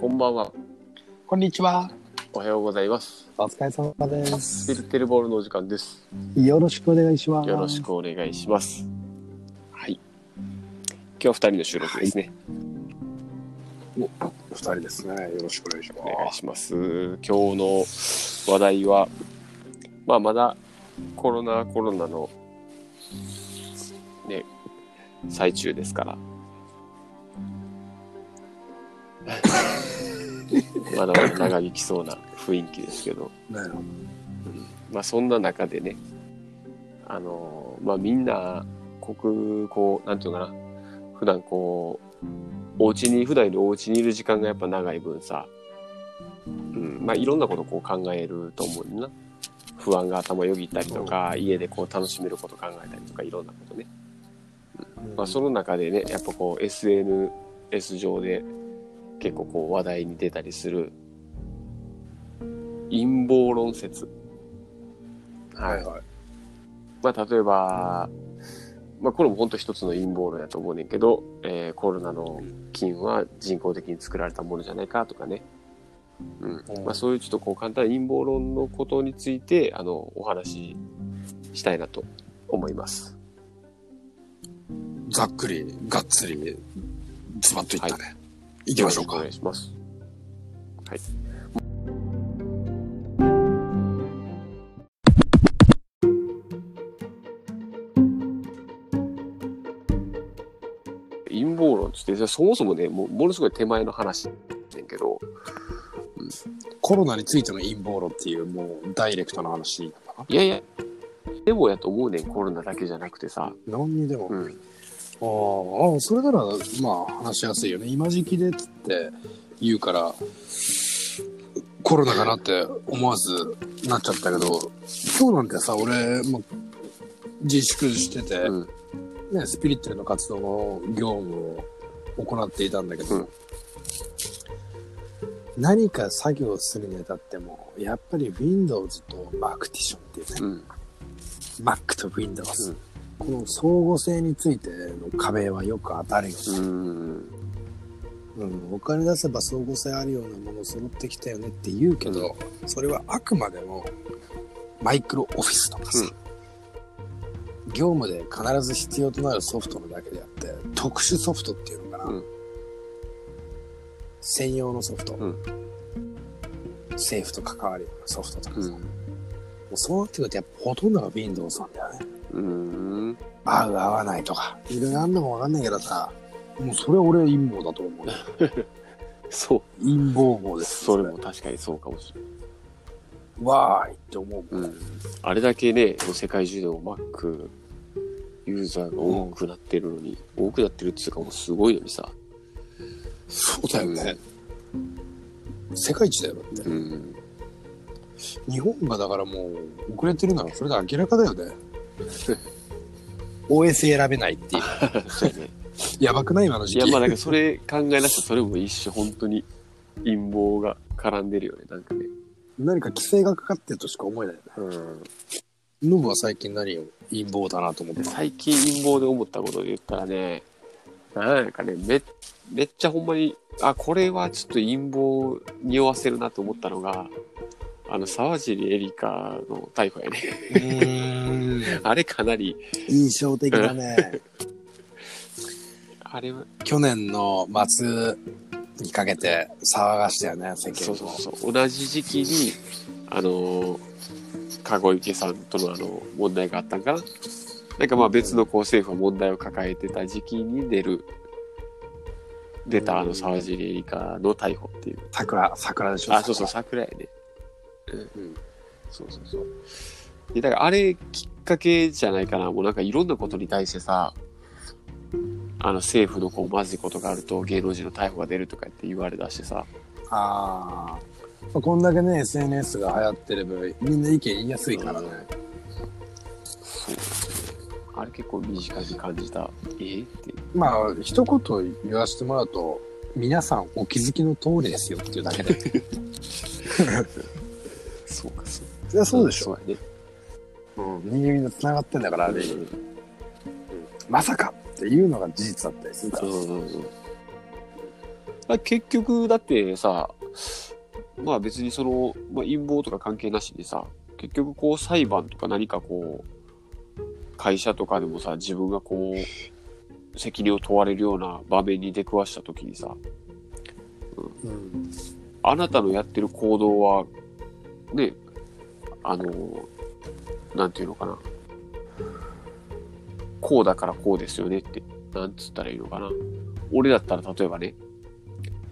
こんばんは。こんにちは。おはようございます。お疲れ様でスすピ。ルテルボールのお時間です。よろしくお願いします。よろしくお願いします。はい。今日は二人の収録ですね。二人ですね。よろしくお願いしお願いします。今日の話題は、まあまだコロナコロナのね、最中ですから。まだまだ長引きそうな雰囲気ですけど。なるほまあそんな中でね、あのまあみんな、国、こう、なんていうのかな、普段こう、お家に、普段よりお家にいる時間がやっぱ長い分さ、うん、まあいろんなことこう考えると思うな。不安が頭よぎったりとか、家でこう楽しめること考えたりとか、いろんなことね。ど。まあその中でね、やっぱこう SNS 上で結構こう話題に出たりする陰謀論説。はいはい。まあ、例えば、まあ、これも本当一つの陰謀論やと思うねんけど、えーコロナの菌は人工的に作られたものじゃないかとかね。うん。うんまあ、そういうちょっとこう簡単な陰謀論のことについて、あの、お話ししたいなと思います。ざっくり、がっつり、ズバッといったね。行きよましょうかお願。いします。はい。陰謀論っつって、そもそもね、もうものすごい手前の話ねんけど、コロナについての陰謀論っていう、もう、ダイレクトな話いやいや、でもやと思うねん、コロナだけじゃなくてさ。な何にでも。うん。あーあー、それなら、まあ、話しやすいよね。今時期でっつって言うから、コロナかなって思わずなっちゃったけど、今日なんてさ、俺、もう自粛してて、うん。ね、スピリットルの活動の業務を行っていたんだけど、うん何か作業するにあたっても、やっぱり Windows と Mactition っていうね、うん。Mac と Windows、うんこの相互性についての壁はよく当たるよね。うん。うん、お金出せば相互性あるようなもの揃ってきたよねって言うけど、それはあくまでもマイクロオフィスとかさ、業務で必ず必要となるソフトのだけであって、特殊ソフトっていうのかな。うん。専用のソフト、うん。政府と関わるようなソフトとかさ、うん。もうそうなってくるとやっぱほとんどが Windows なんだよね。うん。合う合わないとか、いろいろあんのかわかんないけどさ、もうそれは俺は陰謀だと思うよ。そう。陰謀法です。それも確かにそうかもしれない。わーいって思う。うん、あれだけね、世界中でも Mac ユーザーが多くなってるのに、多くなってるっていうかもうすごいのにさ。そうだよね。世界一だよ、だって。うん。日本がだからもう遅れてるのはそれで明らかだよね。OS 選べないっていう。そうやね。やばくない今の時期。いや、まあなんかそれ考え出したらそれも一種本当に陰謀が絡んでるよね、なんかね。何か規制がかかってるとしか思えないよね。うん。ノブは最近何を陰謀だなと思ってで最近陰謀で思ったことで言ったらね、なんやかね、めめっちゃほんまに、あ、これはちょっと陰謀匂わせるなと思ったのが、あの、沢尻エリカの逮捕やね。うーん。あれかなり、印象的だね。あれは、去年の末にかけて騒がしたよね、世間そうを。そうそう、同じ時期に、あの、籠池さんとのあの、問題があったんかな。なんかまあ別のこう政府は問題を抱えてた時期に出る、出たあの沢尻エリカの逮捕っていう。桜、桜でしょ。あ、そうそう、桜やね。うん。そうそうそう。で、だからあれきっかけじゃないかな。もうなんかいろんなことに対してさ、あの政府のこうまずいことがあると芸能人の逮捕が出るとかって言われだしてさ、ああ。こんだけね、SNS が流行ってれば、みんな意見言いやすいからね。そう。あれ結構身近に感じた。えー？って。まあ、一言言わせてもらうと、皆さんお気づきの通りですよっていうだけで。そうか、そう。そりゃそうでしょ。そうやね。うん。人間みんな繋がってんだから、あれ。まさかっていうのが事実だったりするから。うんうんうん。あ結局だってさまあ別にその、まあ、陰謀とか関係なしにさ結局こう裁判とか何かこう会社とかでもさ自分がこう責任を問われるような場面に出くわした時にさうん。あなたのやってる行動はねあのなんていうのかな。こうだからこうですよねってなんつったらいいのかな。俺だったら例えばね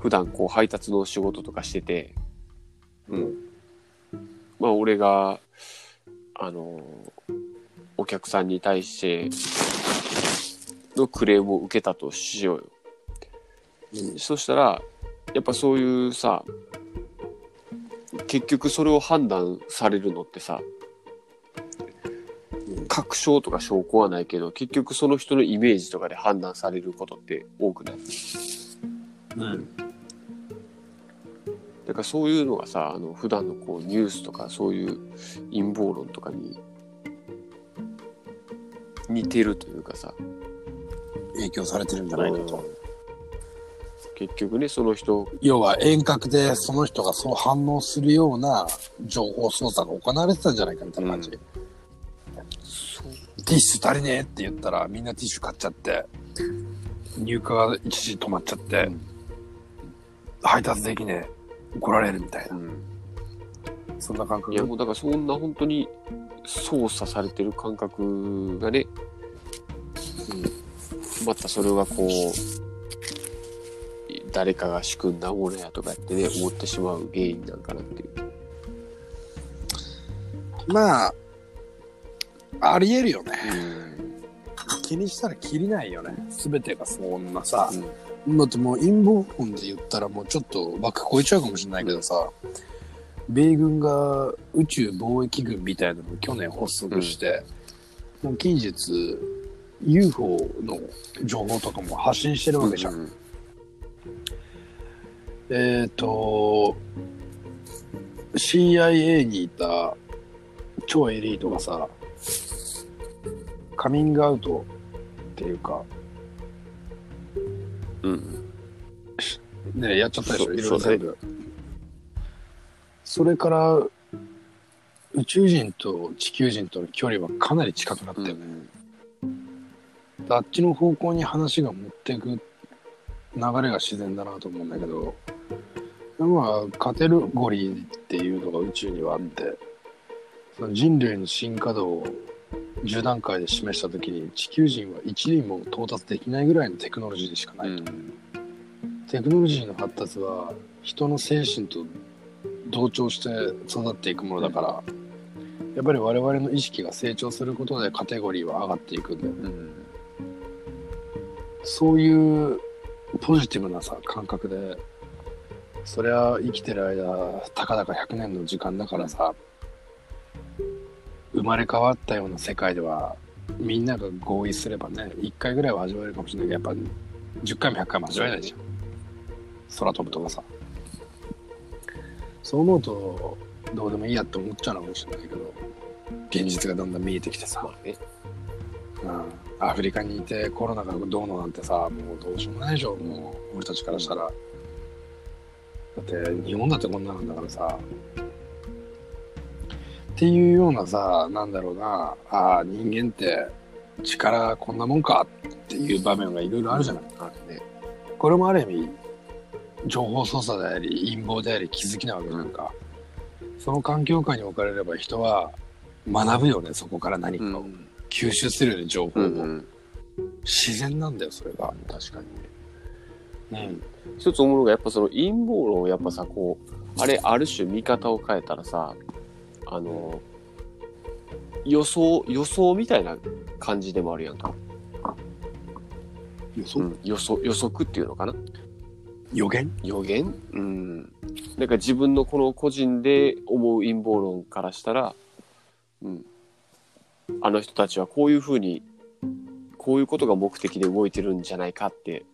普段こう配達の仕事とかしててうん。まあ俺があのお客さんに対してのクレームを受けたとしようよ。うん。そしたら、やっぱそういうさ、結局それを判断されるのってさ、確証とか証拠はないけど、結局その人のイメージとかで判断されることって多くない？うん。だからそういうのがさ、あの普段のこうニュースとかそういう陰謀論とかに似てるというかさ、影響されてるんじゃないかと。結局ね、その人、要は遠隔でその人がそう反応するような情報操作が行われてたんじゃないかみたいな感じ。うんティッシュ足りねえって言ったらみんなティッシュ買っちゃって、入荷が一時止まっちゃって、配達できねえ、怒られるみたいな。うん。そんな感覚。いやもうだからそんな本当に操作されてる感覚がね、またそれがこう誰かが仕組んだものやとかってね思ってしまう原因なんかなっていう。まあ、ありえるよね。うん気にしたらきりないよね。すべてがそんなさ。うんだってもう陰謀論で言ったらもうちょっと枠超えちゃうかもしれないけどさ、米軍が宇宙貿易軍みたいなのを去年発足して、もう近日 UFO の情報とかも発信してるわけじゃん。うんえっ、と、CIA にいた超エリートがさ、カミングアウトっていうか、うん。ね、やっちゃったでしょ、そういろいろ全部。それから、宇宙人と地球人との距離はかなり近くなってうんる、あっちの方向に話が持っていく流れが自然だなと思うんだけど、まあ、カテゴリーっていうのが宇宙にはあって、その人類の進化度を10段階で示したときに、地球人は1輪も到達できないぐらいのテクノロジーでしかない。うんテクノロジーの発達は人の精神と同調して育っていくものだから、やっぱり我々の意識が成長することでカテゴリーは上がっていくんだよね。うんそういうポジティブなさ感覚で、そりゃ生きてる間、たかだか100年の時間だからさ、生まれ変わったような世界では、みんなが合意すればね、1回ぐらいは味わえるかもしれないけど、やっぱ10回も100回も味わえないじゃん。空飛ぶとかさ。そう思うと、どうでもいいやって思っちゃうのかもしれないけど、現実がだんだん見えてきてさ。うん、アフリカにいてコロナがどうのなんてさもうどうしようもないでしょもう俺たちからしたらだって日本だってこんななんだからさっていうようなさなんだろうなああ人間って力こんなもんかっていう場面がいろいろあるじゃない、あるね。これもある意味情報操作であり陰謀であり気づきなわけなんか、その環境下に置かれれば人は学ぶよねそこから何かを、うん。吸収するよね情報を、うんうん。自然なんだよそれが、確かに。ね。うん、一つ思うのがやっぱその陰謀論をやっぱさこうあれある種見方を変えたらさあの予想予想みたいな感じでもあるやんか、予想、うん、予想予測っていうのかな？予言？予言？うん。なんか自分のこの個人で思う陰謀論からしたら、うん、あの人たちはこういうふうにこういうことが目的で動いてるんじゃないかって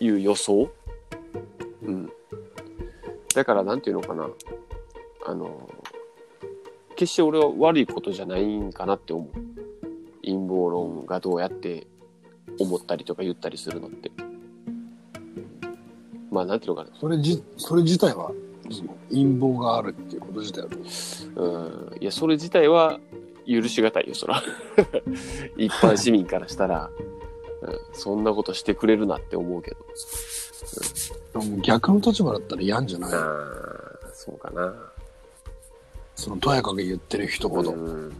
いう予想、うん、だからなんていうのかな？あの決して俺は悪いことじゃないんかなって思う。陰謀論がどうやって思ったりとか言ったりするのって。まあなんていうのかな。それじ、それ自体は、陰謀があるっていうこと自体はどう？うん。いやそれ自体は許しがたいよそら。一般市民からしたら、うん、そんなことしてくれるなって思うけど。でも逆の立場だったら嫌んじゃない？ああそうかなそのとやかく言ってる人ほど。うん。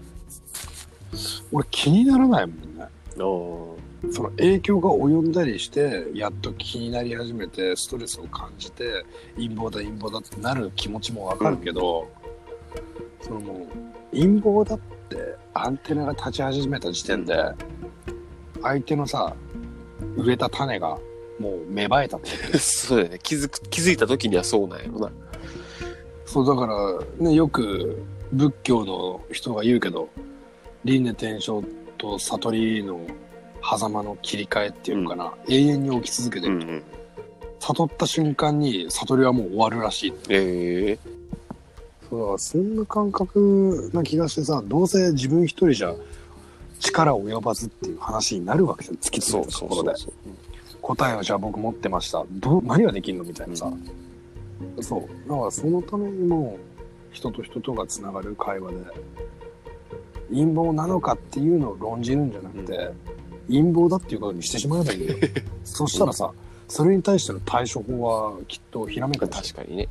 俺気にならないもんね。おその影響が及んだりして、やっと気になり始めて、ストレスを感じて、陰謀だ陰謀だってなる気持ちもわかるけど、そのもう、陰謀だってアンテナが立ち始めた時点で、相手のさ、植えた種がもう芽生えたってー そうだよね。気づく気づいた時にはそうなんやろなそうだからねよく仏教の人が言うけど輪廻転生と悟りの狭間の切り替えっていうのかな、永遠に起き続けてる、うん悟った瞬間に悟りはもう終わるらしい。ええ。そうそんな感覚な気がしてさどうせ自分一人じゃ力及ばずっていう話になるわけじゃん突き詰めたところで。そうそうそう答えをじゃあ僕持ってました。どう何ができるのみたいなさ、そう。だからそのためにも人と人とがつながる会話で陰謀なのかっていうのを論じるんじゃなくて、陰謀だっていうことにしてしまえばいいんだよ。そしたらさそれに対しての対処法はきっとひらめく確かにね。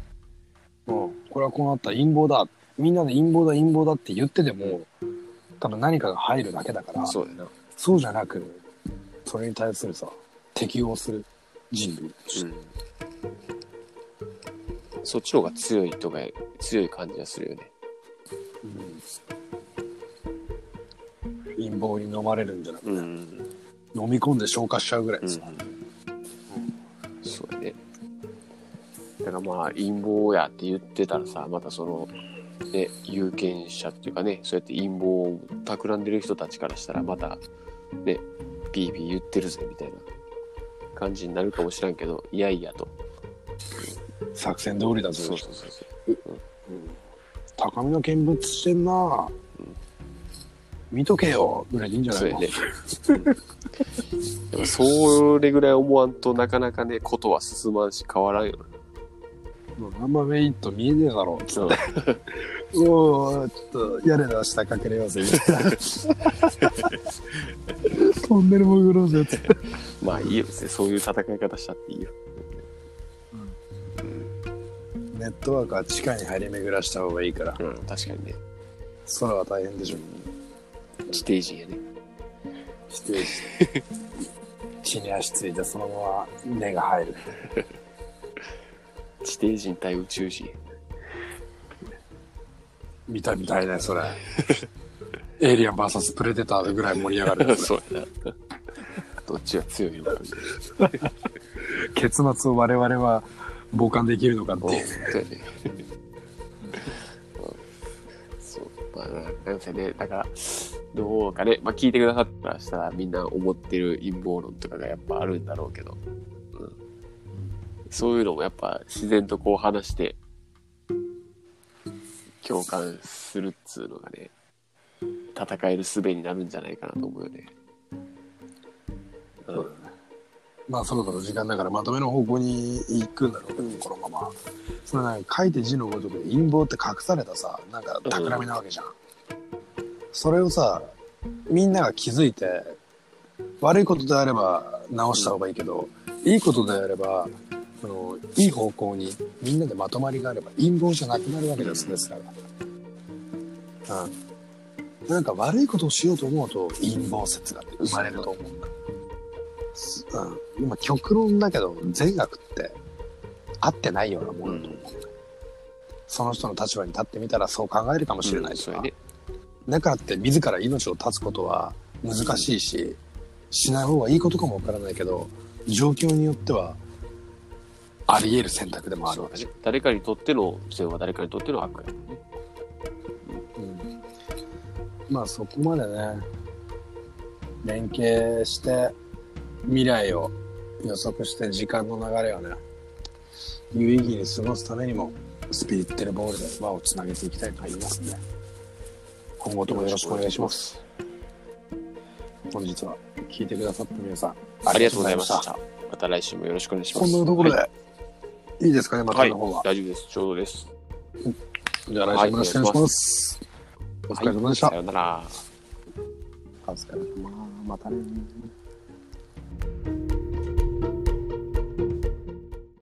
うん、これはこうなったら陰謀だ。みんなで陰謀だ陰謀だって言ってても多分何かが入るだけだからそうだな。そうじゃなくそれに対するさ適応する人類として、うんそっちの方が強いとか強い感じがするよね。うん陰謀に飲まれるんじゃなくて、うん。飲み込んで消化しちゃうぐらいです、うんそうやね。だからまあ陰謀やって言ってたらさまたそのね有権者っていうかねそうやって陰謀を企んでる人たちからしたらまたねピーピー言ってるぜみたいな感じになるかもしらんけどいやいやと作戦通りだぞ。そうそうそうそう。高みの見物してんな、見とけよぐらいでいいんじゃないの？ね。でもそれぐらい思わんとなかなかね、ことは進まんし変わらんよもうナンバーメインと見えねえだろつな。って、おおちょっと屋根の下かけれようぜみたいな。トンネル潜ろうぜつって。まあいいよ、別にそういう戦い方したっていいよ。ネットワークは地下に張り巡らした方がいいからうん、確かにね。空は大変でしょ地底人やね。失礼して地に足ついてそのまま根が入る 地底人対宇宙人。見たみたいねそれエイリアン VS プレデターぐらい盛り上がる そうやな。どっちが強いのか。結末を我々は傍観できるのかっていうやね。そう。まあ、なんせね、だから、どうかね、まあ聞いてくださったらしたらみんな思ってる陰謀論とかがやっぱあるんだろうけど、うん、そういうのもやっぱ自然とこう話して、共感するっつうのがね、戦える術になるんじゃないかなと思うよね。うんまあそろそろ時間だからまとめの方向に行くんだろうけど、このままそれな書いて字のごとくで陰謀って隠されたさなんか企みなわけじゃん、それをさみんなが気づいて悪いことであれば直した方がいいけど、いいことであればそのいい方向にみんなでまとまりがあれば陰謀じゃなくなるわけですですから。うん。なんか悪いことをしようと思うと陰謀説が生まれると思うんだうん、今極論だけど善悪って合ってないようなものだと思う。ん。その人の立場に立ってみたらそう考えるかもしれないしうやね。だからって自ら命を絶つことは難しいししない方がいいことかもわからないけど状況によってはあり得る選択でもあるわけじゃん、誰かにとっての善は誰かにとっての悪やもんね。うん、まあそこまでね連携して未来を予測して時間の流れをね有意義に過ごすためにもスピリッテルボールで輪をつなげていきたいと思いますんで今後ともよろしくお願いします本日は聞いてくださった皆さんありがとうございました。また来週もよろしくお願いします。こんなところで、はいいいですかね、またはいの方は？大丈夫です。ちょうどです。じゃあ来週もよろしくお願いします。お疲れ様でした。さようなら。お疲れ様。またね。